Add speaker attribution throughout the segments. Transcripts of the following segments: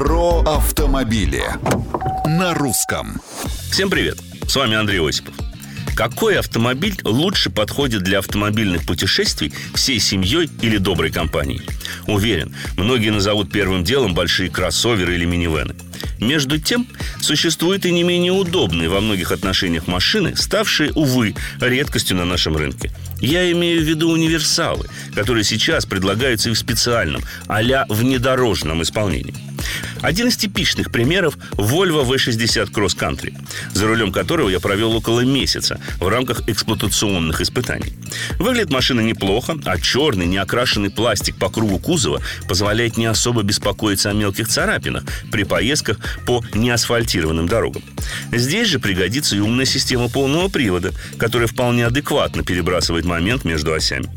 Speaker 1: Про автомобили на русском.
Speaker 2: Всем привет! С вами Андрей Осипов. Какой автомобиль лучше подходит для автомобильных путешествий всей семьей или доброй компанией? Уверен, многие назовут первым делом большие кроссоверы или минивены. Между тем, существуют и не менее удобные во многих отношениях машины, ставшие, увы, редкостью на нашем рынке. Я имею в виду универсалы, которые сейчас предлагаются и в специальном, а внедорожном исполнении. Один из типичных примеров – Volvo V60 Cross Country, за рулем которого я провел около месяца в рамках эксплуатационных испытаний. Выглядит машина неплохо, а черный неокрашенный пластик по кругу кузова позволяет не особо беспокоиться о мелких царапинах при поездках по неасфальтированным дорогам. Здесь же пригодится и умная система полного привода, которая вполне адекватно перебрасывает момент между осями.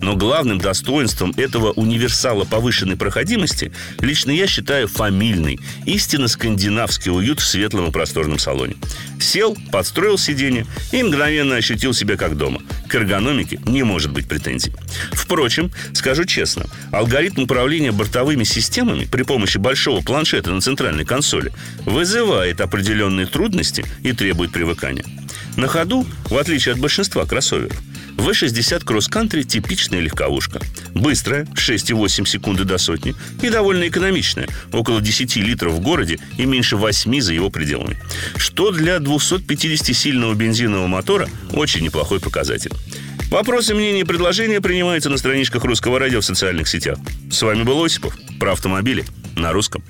Speaker 2: Но главным достоинством этого универсала повышенной проходимости лично я считаю фамильный, истинно скандинавский уют в светлом и просторном салоне. Сел, подстроил сиденье и мгновенно ощутил себя как дома. К эргономике не может быть претензий. Впрочем, скажу честно, алгоритм управления бортовыми системами при помощи большого планшета на центральной консоли вызывает определенные трудности и требует привыкания. На ходу, в отличие от большинства кроссоверов, V60 Cross Country – типичная легковушка. Быстрая, 6,8 секунды до сотни, и довольно экономичная, около 10 литров в городе и меньше 8 за его пределами. Что для 250-сильного бензинового мотора очень неплохой показатель. Вопросы, мнения и предложения принимаются на страничках Русского радио в социальных сетях. С вами был Осипов. Про автомобили на русском.